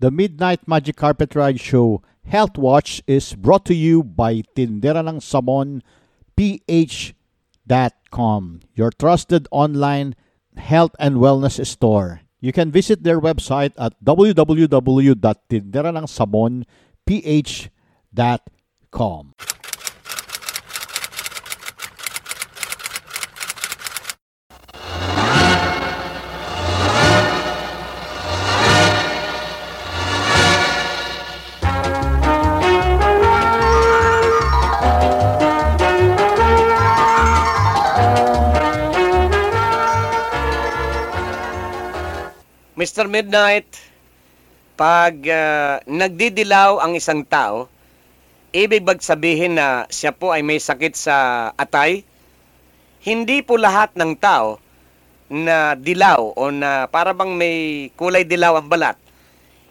The Midnight Magic Carpet Ride Show Health Watch is brought to you by Tindera ng Samon PH.com, your trusted online health and wellness store. You can visit their website at www.tinderanangsamonph.com. Mr. Midnight, pag uh, nagdidilaw ang isang tao, ibig bag sabihin na siya po ay may sakit sa atay? Hindi po lahat ng tao na dilaw o na para bang may kulay dilaw ang balat,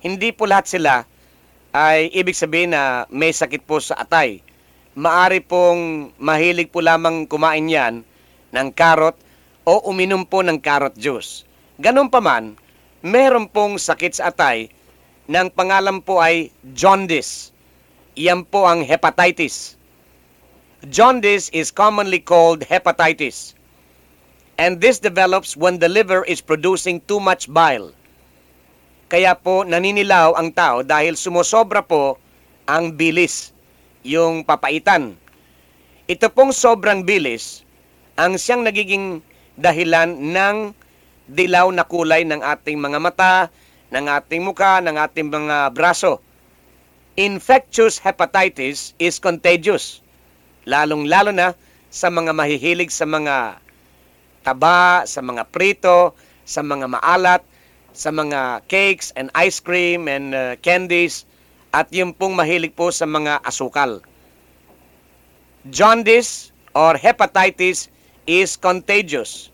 hindi po lahat sila ay ibig sabihin na may sakit po sa atay. Maari pong mahilig po lamang kumain yan ng karot o uminom po ng carrot juice. Ganun pa man, meron pong sakit sa atay ng pangalan po ay jaundice. Yan po ang hepatitis. Jaundice is commonly called hepatitis. And this develops when the liver is producing too much bile. Kaya po naninilaw ang tao dahil sumosobra po ang bilis, yung papaitan. Ito pong sobrang bilis ang siyang nagiging dahilan ng dilaw na kulay ng ating mga mata, ng ating muka, ng ating mga braso. Infectious hepatitis is contagious, lalong-lalo na sa mga mahihilig sa mga taba, sa mga prito, sa mga maalat, sa mga cakes and ice cream and uh, candies, at yung pong mahilig po sa mga asukal. Jaundice or hepatitis is contagious.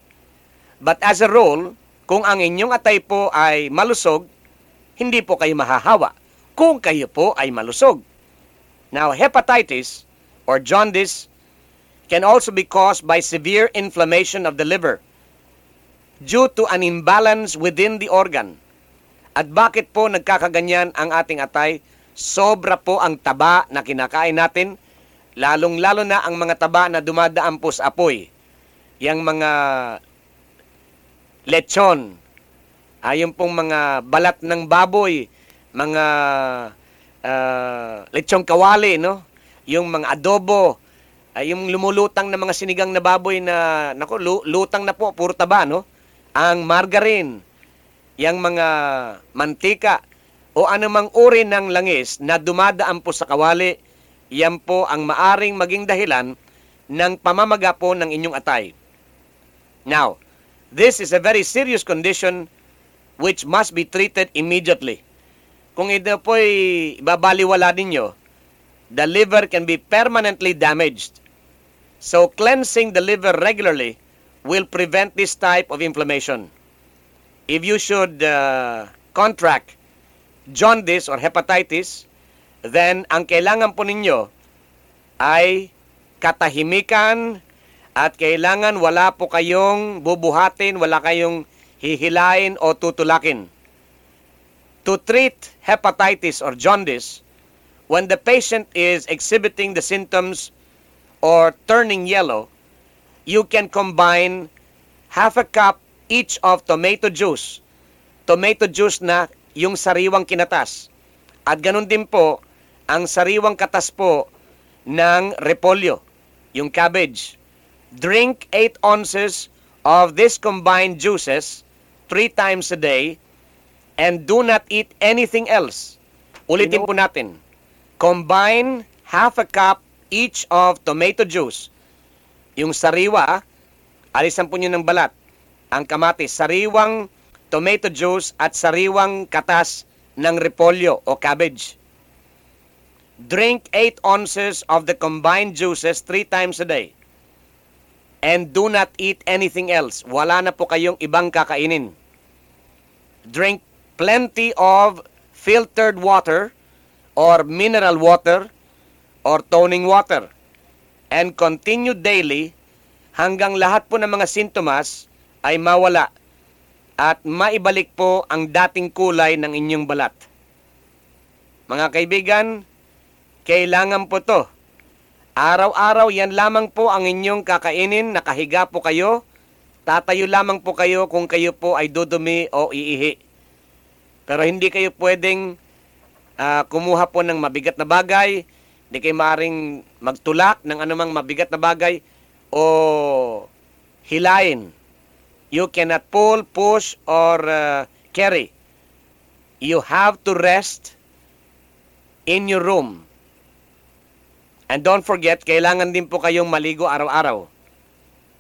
But as a rule, kung ang inyong atay po ay malusog, hindi po kayo mahahawa kung kayo po ay malusog. Now, hepatitis or jaundice can also be caused by severe inflammation of the liver due to an imbalance within the organ. At bakit po nagkakaganyan ang ating atay? Sobra po ang taba na kinakain natin, lalong-lalo na ang mga taba na dumadaan po sa apoy. Yang mga lechon, ayon pong mga balat ng baboy, mga uh, lechong kawali, no? Yung mga adobo, ay yung lumulutang na mga sinigang na baboy na, nako, lutang na po, puro taba, no? Ang margarine, yung mga mantika, o anumang uri ng langis na dumadaan po sa kawali, yan po ang maaring maging dahilan ng pamamaga po ng inyong atay. Now, This is a very serious condition which must be treated immediately. Kung ito po'y babaliwala ninyo, the liver can be permanently damaged. So cleansing the liver regularly will prevent this type of inflammation. If you should uh, contract jaundice or hepatitis, then ang kailangan po ninyo ay katahimikan, at kailangan wala po kayong bubuhatin, wala kayong hihilain o tutulakin. To treat hepatitis or jaundice, when the patient is exhibiting the symptoms or turning yellow, you can combine half a cup each of tomato juice. Tomato juice na yung sariwang kinatas. At ganun din po, ang sariwang katas po ng repolyo, yung cabbage drink 8 ounces of this combined juices three times a day and do not eat anything else. Ulitin po natin. Combine half a cup each of tomato juice. Yung sariwa, alisan po nyo ng balat. Ang kamatis, sariwang tomato juice at sariwang katas ng repolyo o cabbage. Drink 8 ounces of the combined juices three times a day and do not eat anything else. Wala na po kayong ibang kakainin. Drink plenty of filtered water or mineral water or toning water and continue daily hanggang lahat po ng mga sintomas ay mawala at maibalik po ang dating kulay ng inyong balat. mga kaibigan, kailangan po to. Araw-araw yan lamang po ang inyong kakainin, nakahiga po kayo, tatayo lamang po kayo kung kayo po ay dudumi o iihi. Pero hindi kayo pwedeng ah, kumuha po ng mabigat na bagay, hindi kayo maaaring magtulak ng anumang mabigat na bagay o hilain. You cannot pull, push, or uh, carry. You have to rest in your room. And don't forget, kailangan din po kayong maligo araw-araw.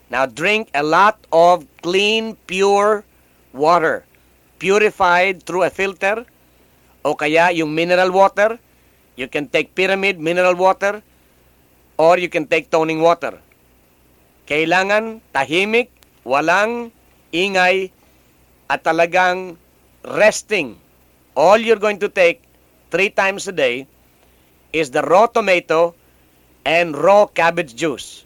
Now, drink a lot of clean, pure water. Purified through a filter. O kaya yung mineral water. You can take pyramid mineral water. Or you can take toning water. Kailangan tahimik, walang ingay, at talagang resting. All you're going to take three times a day is the raw tomato and raw cabbage juice.